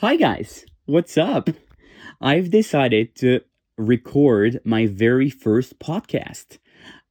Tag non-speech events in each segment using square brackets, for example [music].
Hi, guys. What's up? I've decided to record my very first podcast.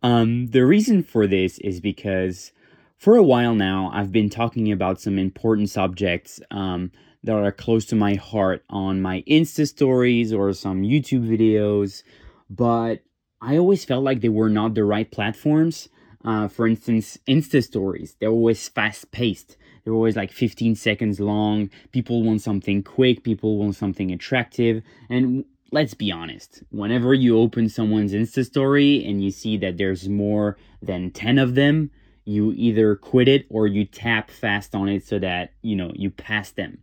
Um, the reason for this is because for a while now, I've been talking about some important subjects um, that are close to my heart on my Insta stories or some YouTube videos, but I always felt like they were not the right platforms. Uh, for instance, Insta stories, they're always fast paced they're always like 15 seconds long. People want something quick, people want something attractive. And let's be honest, whenever you open someone's Insta story and you see that there's more than 10 of them, you either quit it or you tap fast on it so that, you know, you pass them.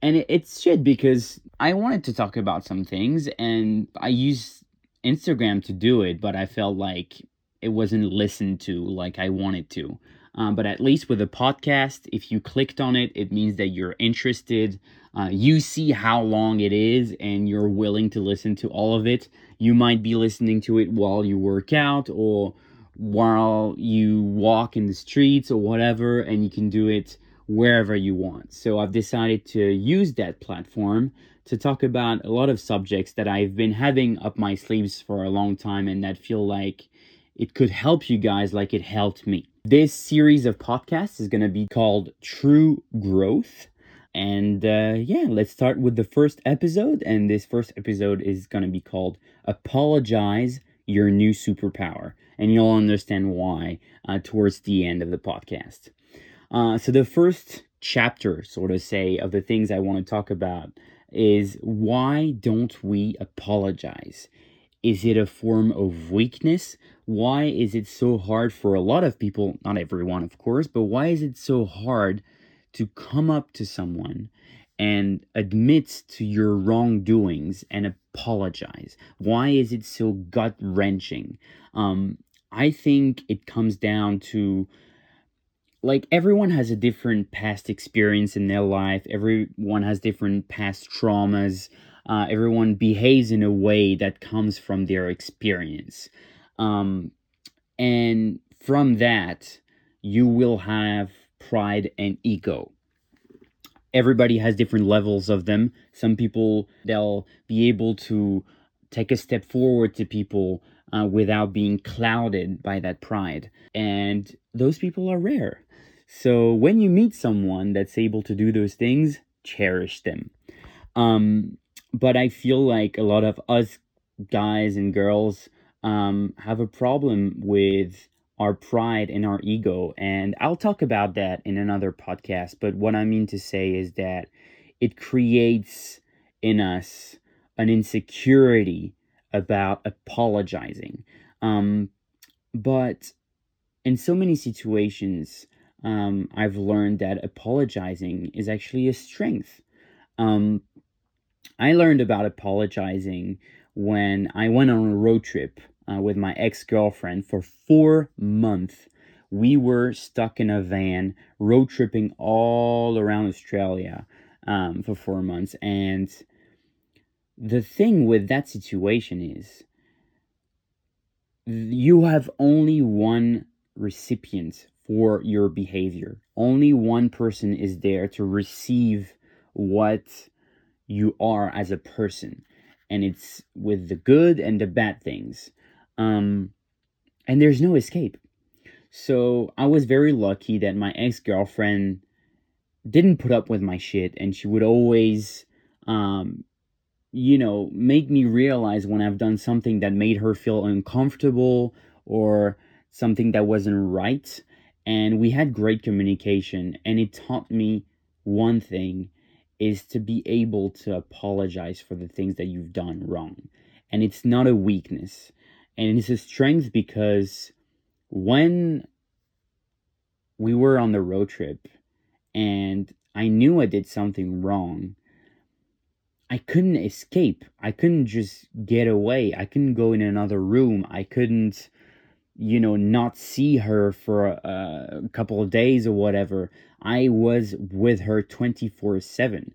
And it's shit because I wanted to talk about some things and I use Instagram to do it, but I felt like it wasn't listened to like I wanted to. Um, but at least with a podcast, if you clicked on it, it means that you're interested. Uh, you see how long it is and you're willing to listen to all of it. You might be listening to it while you work out or while you walk in the streets or whatever, and you can do it wherever you want. So I've decided to use that platform to talk about a lot of subjects that I've been having up my sleeves for a long time and that feel like it could help you guys like it helped me. This series of podcasts is going to be called True Growth. And uh, yeah, let's start with the first episode. And this first episode is going to be called Apologize Your New Superpower. And you'll understand why uh, towards the end of the podcast. Uh, so, the first chapter, sort of say, of the things I want to talk about is why don't we apologize? Is it a form of weakness? Why is it so hard for a lot of people, not everyone, of course, but why is it so hard to come up to someone and admit to your wrongdoings and apologize? Why is it so gut wrenching? Um, I think it comes down to like everyone has a different past experience in their life, everyone has different past traumas uh, everyone behaves in a way that comes from their experience. Um, and from that, you will have pride and ego. Everybody has different levels of them. Some people, they'll be able to take a step forward to people uh, without being clouded by that pride. And those people are rare. So when you meet someone that's able to do those things, cherish them. Um, but I feel like a lot of us guys and girls um, have a problem with our pride and our ego. And I'll talk about that in another podcast. But what I mean to say is that it creates in us an insecurity about apologizing. Um, but in so many situations, um, I've learned that apologizing is actually a strength. Um, I learned about apologizing when I went on a road trip uh, with my ex girlfriend for four months. We were stuck in a van, road tripping all around Australia um, for four months. And the thing with that situation is you have only one recipient for your behavior, only one person is there to receive what you are as a person. And it's with the good and the bad things. Um and there's no escape. So i was very lucky that my ex-girlfriend didn't put up with my shit. And she would always um you know make me realize when i've done something that made her feel uncomfortable or something that wasn't right. And we had great communication. And it taught me one thing is to be able to apologize for the things that you've done wrong. And it's not a weakness. And it's a strength because when we were on the road trip and I knew I did something wrong, I couldn't escape. I couldn't just get away. I couldn't go in another room. I couldn't, you know, not see her for a, a couple of days or whatever. I was with her 24 7.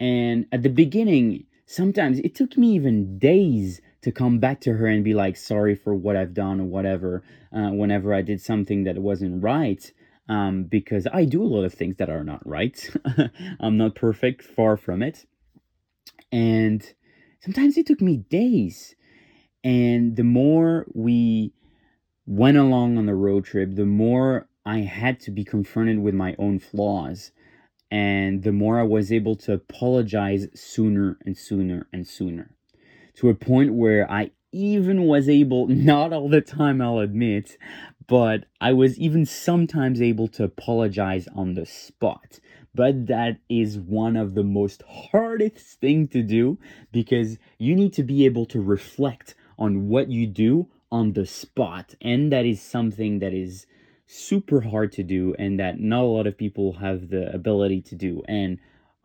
And at the beginning, sometimes it took me even days to come back to her and be like, sorry for what I've done or whatever, uh, whenever I did something that wasn't right. Um, because I do a lot of things that are not right. [laughs] I'm not perfect, far from it. And sometimes it took me days. And the more we went along on the road trip, the more I had to be confronted with my own flaws. And the more I was able to apologize sooner and sooner and sooner to a point where I even was able, [laughs] not all the time, I'll admit, but I was even sometimes able to apologize on the spot. But that is one of the most hardest thing to do because you need to be able to reflect on what you do on the spot. And that is something that is super hard to do and that not a lot of people have the ability to do. And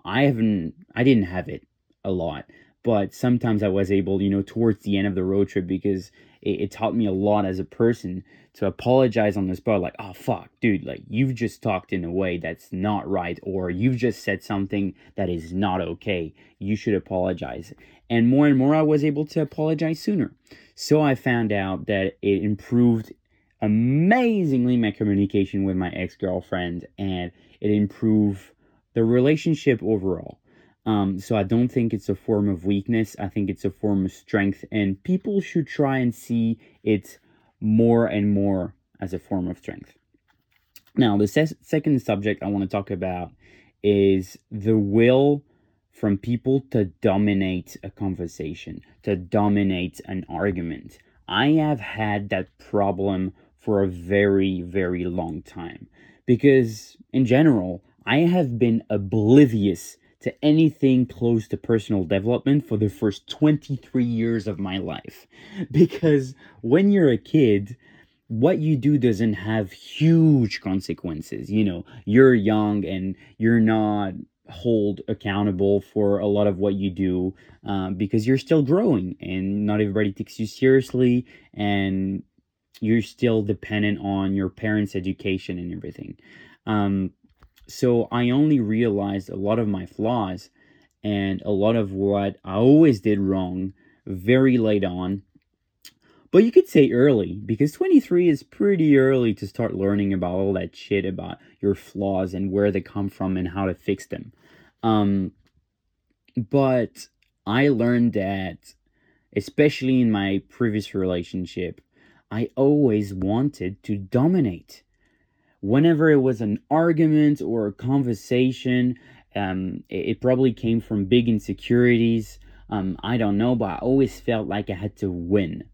I haven't, I didn't have it a lot but sometimes I was able, you know, towards the end of the road trip because it, it, taught me a lot as a person to apologize on the spot, like, oh fuck, dude, like you've just talked in a way that's not right, or you've just said something that is not okay. You should apologize. And more and more, I was able to apologize sooner. So I found out that it improved amazingly my communication with my ex girlfriend, and it improved the relationship overall. Um, so I don't think it's a form of weakness. I think it's a form of strength, and people should try and see it more and more as a form of strength. Now, the se- second subject I want to talk about is the will from people to dominate a conversation, to dominate an argument. I have had that problem for a very, very long time because, in general, I have been oblivious to anything close to personal development for the first 23 years of my life. [laughs] Because when you're a kid, what you do doesn't have huge consequences. You know, you're young and you're not hold accountable for a lot of what you do um, because you're still growing and not everybody takes you seriously and you're still dependent on your parents' education and everything. Um, so I only realized a lot of my flaws and a lot of what I always did wrong very late on. But you could say early because 23 is pretty early to start learning about all that shit about your flaws and where they come from and how to fix them. Um, but I learned that, especially in my previous relationship, I always wanted to dominate whenever it was an argument or a conversation, um, it, it, probably came from big insecurities. Um, I don't know, but I always felt like I had to win.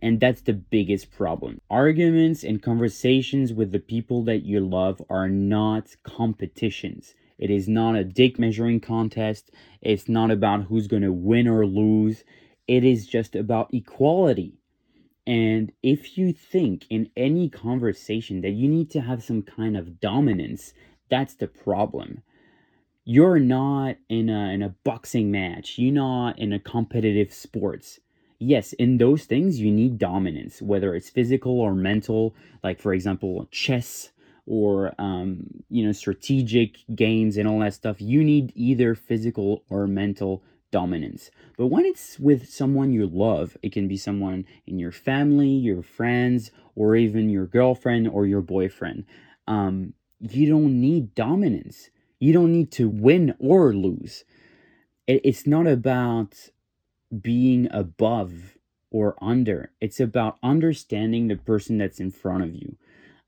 And that's the biggest problem. Arguments and conversations with the people that you love are not competitions. It is not a dick measuring contest. It's not about who's going to win or lose. It is just about equality. And if you think in any conversation that you need to have some kind of dominance, that's the problem. You're not in a, in a boxing match, you're not in a competitive sports. Yes, in those things, you need dominance, whether it's physical or mental, like, for example, chess or um, you know strategic games and all that stuff you need either physical or mental dominance. But when it's with someone you love, it can be someone in your family, your friends, or even your girlfriend or your boyfriend. Um, you don't need dominance. You don't need to win or lose. It, it's not about being above or under. It's about understanding the person that's in front of you,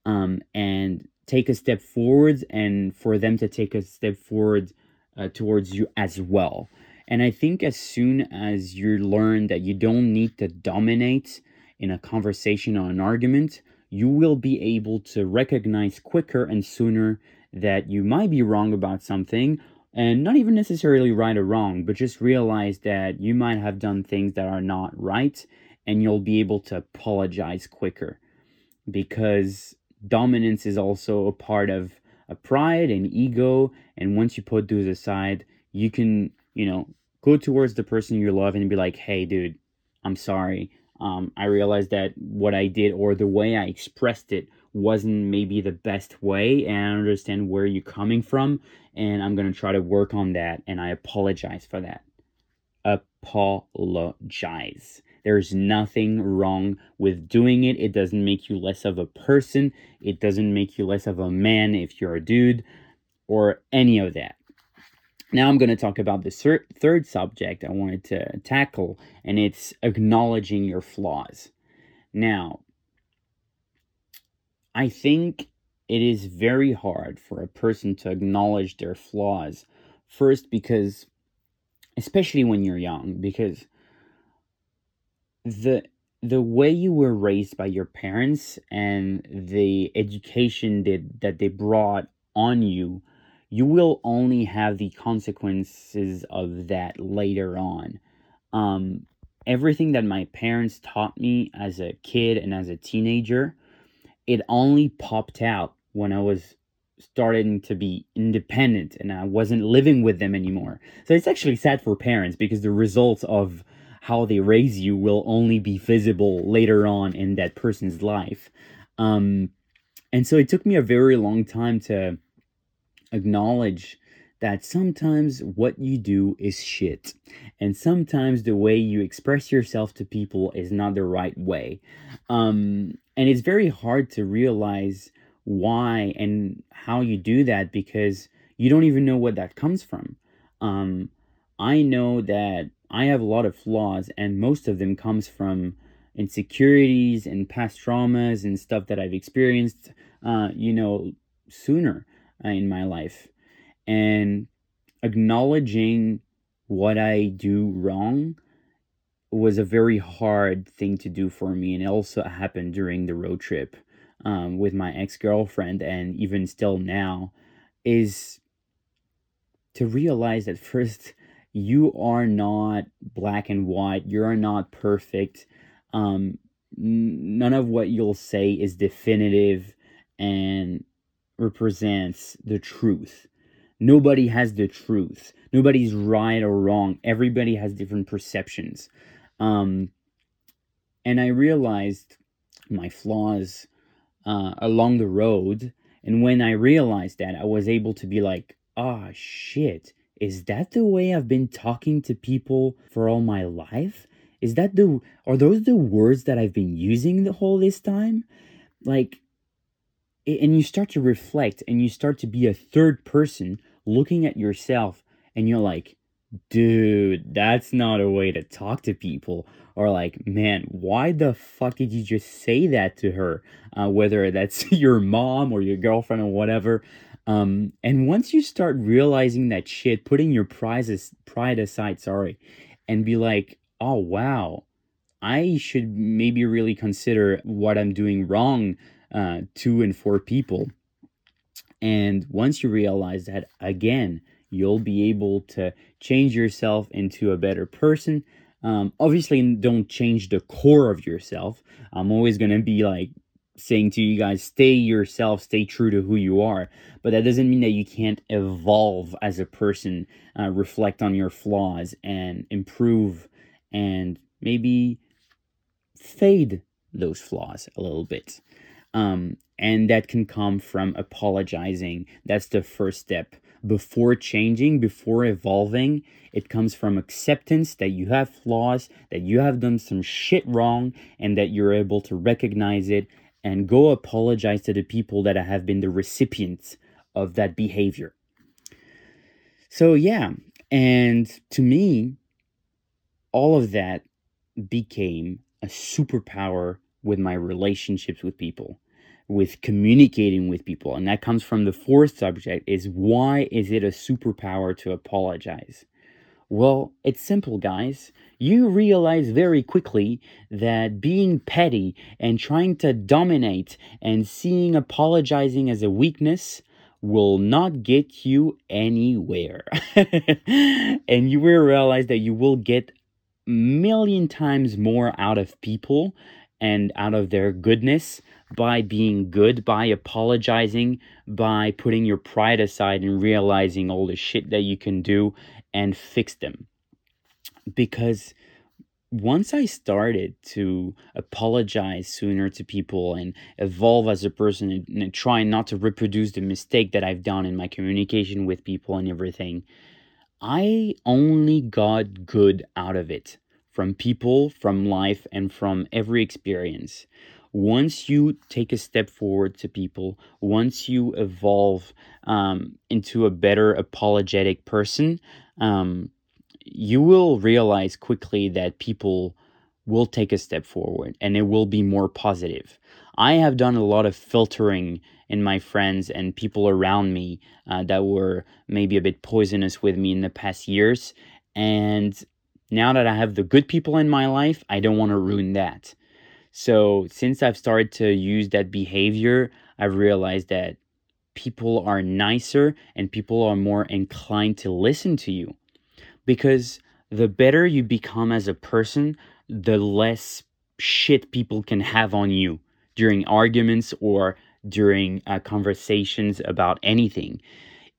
um, and take a step forward, and for them to take a step forward uh, towards you as well. And I think as soon as you learn that you don't need to dominate in a conversation or an argument, you will be able to recognize quicker and sooner that you might be wrong about something and not even necessarily right or wrong, but just realize that you might have done things that are not right and you'll be able to apologize quicker. Because dominance is also a part of a pride and ego and once you put those aside you can you know go towards the person you love and be like, hey, dude, I'm sorry. Um, I realized that what I did or the way I expressed it wasn't maybe the best way, and I understand where you're coming from, and I'm gonna try to work on that, and I apologize for that. Apologize. There's nothing wrong with doing it. It doesn't make you less of a person. It doesn't make you less of a man if you're a dude or any of that. Now I'm going to talk about the thir- third subject I wanted to tackle, and it's acknowledging your flaws. Now, I think it is very hard for a person to acknowledge their flaws. First, because, especially when you're young, because the the way you were raised by your parents and the education that, that they brought on you you will only have the consequences of that later on. Um, everything that my parents taught me as a kid and as a teenager, it only popped out when I was starting to be independent and I wasn't living with them anymore. So it's actually sad for parents because the results of how they raise you will only be visible later on in that person's life. Um, and so it took me a very long time to acknowledge that sometimes what you do is shit. And sometimes the way you express yourself to people is not the right way. Um, and it's very hard to realize why and how you do that because you don't even know what that comes from. Um, I know that I have a lot of flaws, and most of them comes from insecurities and past traumas and stuff that I've experienced, uh, you know, sooner in my life. And acknowledging what I do wrong was a very hard thing to do for me and it also happened during the road trip um, with my ex-girlfriend and even still now is to realize that first you are not black and white you are not perfect um, none of what you'll say is definitive and represents the truth. Nobody has the truth. Nobody's right or wrong. Everybody has different perceptions. Um, and I realized my flaws uh, along the road. And when I realized that, I was able to be like, ah, oh, shit, is that the way I've been talking to people for all my life? Is that the, are those the words that I've been using the whole this time? Like, and you start to reflect and you start to be a third person looking at yourself and you're like dude that's not a way to talk to people. Or like man why the fuck did you just say that to her? Uh, whether that's [laughs] your mom or your girlfriend or whatever. Um, and once you start realizing that shit putting your prizes pride aside sorry and be like oh wow. I should maybe really consider what i'm doing wrong uh, two and four people. And once you realize that, again, you'll be able to change yourself into a better person. Um, obviously, don't change the core of yourself. I'm always going to be like saying to you guys, stay yourself, stay true to who you are. But that doesn't mean that you can't evolve as a person, uh, reflect on your flaws, and improve and maybe fade those flaws a little bit. Um, and that can come from apologizing. That's the first step. Before changing, before evolving, it comes from acceptance that you have flaws, that you have done some shit wrong, and that you're able to recognize it and go apologize to the people that have been the recipients of that behavior. So, yeah, and to me, all of that became a superpower with my relationships with people with communicating with people. And that comes from the fourth subject is why is it a superpower to apologize? Well it's simple guys. You realize very quickly that being petty and trying to dominate and seeing apologizing as a weakness will not get you anywhere. [laughs] And you will realize that you will get million times more out of people and out of their goodness by being good, by apologizing, by putting your pride aside and realizing all the shit that you can do and fix them. Because once I started to apologize sooner to people and evolve as a person and, and try not to reproduce the mistake that I've done in my communication with people and everything, I only got good out of it from people, from life, and from every experience. once you take a step forward to people, once you evolve um, into a better apologetic person, um, you will realize quickly that people will take a step forward and it will be more positive. I have done a lot of filtering in my friends and people around me uh, that were maybe a bit poisonous with me in the past years. And now that I have the good people in my life, I don't want to ruin that. So, since I've started to use that behavior, I've realized that people are nicer and people are more inclined to listen to you. Because the better you become as a person, the less shit people can have on you during arguments or during uh, conversations about anything.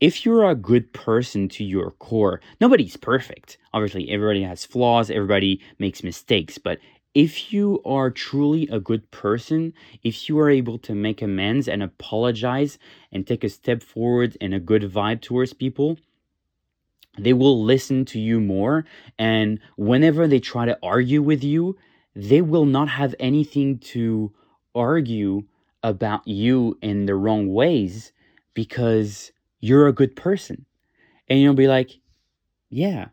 If you're a good person to your core, nobody's perfect. Obviously, everybody has flaws, everybody makes mistakes, but if you are truly a good person, if you are able to make amends and apologize and take a step forward and a good vibe towards people, they will listen to you more. And whenever they try to argue with you, they will not have anything to argue about you in the wrong ways because you're a good person. And you'll be like, yeah,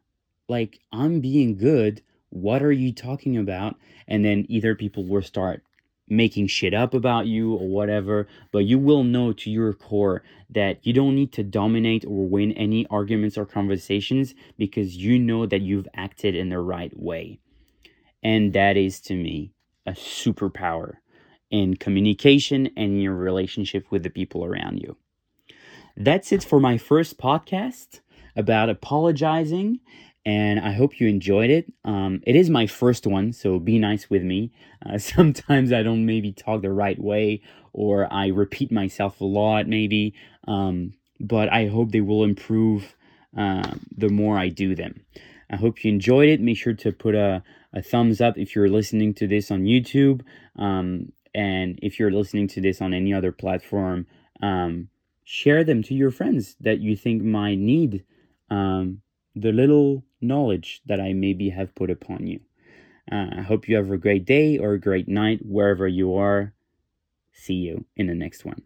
like I'm being good what are you talking about? And then either people will start making shit up about you or whatever, but you will know to your core that you don't need to dominate or win any arguments or conversations because you know that you've acted in the right way. And that is to me a superpower in communication and in your relationship with the people around you. That's it for my first podcast about apologizing and I hope you enjoyed it. Um, it is my first one, so be nice with me. Uh, [laughs] sometimes I don't maybe talk the right way, or I repeat myself a lot, maybe. Um, but I hope they will improve uh, the more I do them. I hope you enjoyed it. Make sure to put a, a thumbs up if you're listening to this on YouTube. Um, and if you're listening to this on any other platform, um, share them to your friends that you think might need um, the little knowledge that I maybe have put upon you. Uh, I hope you have a great day or a great night wherever you are. See you in the next one.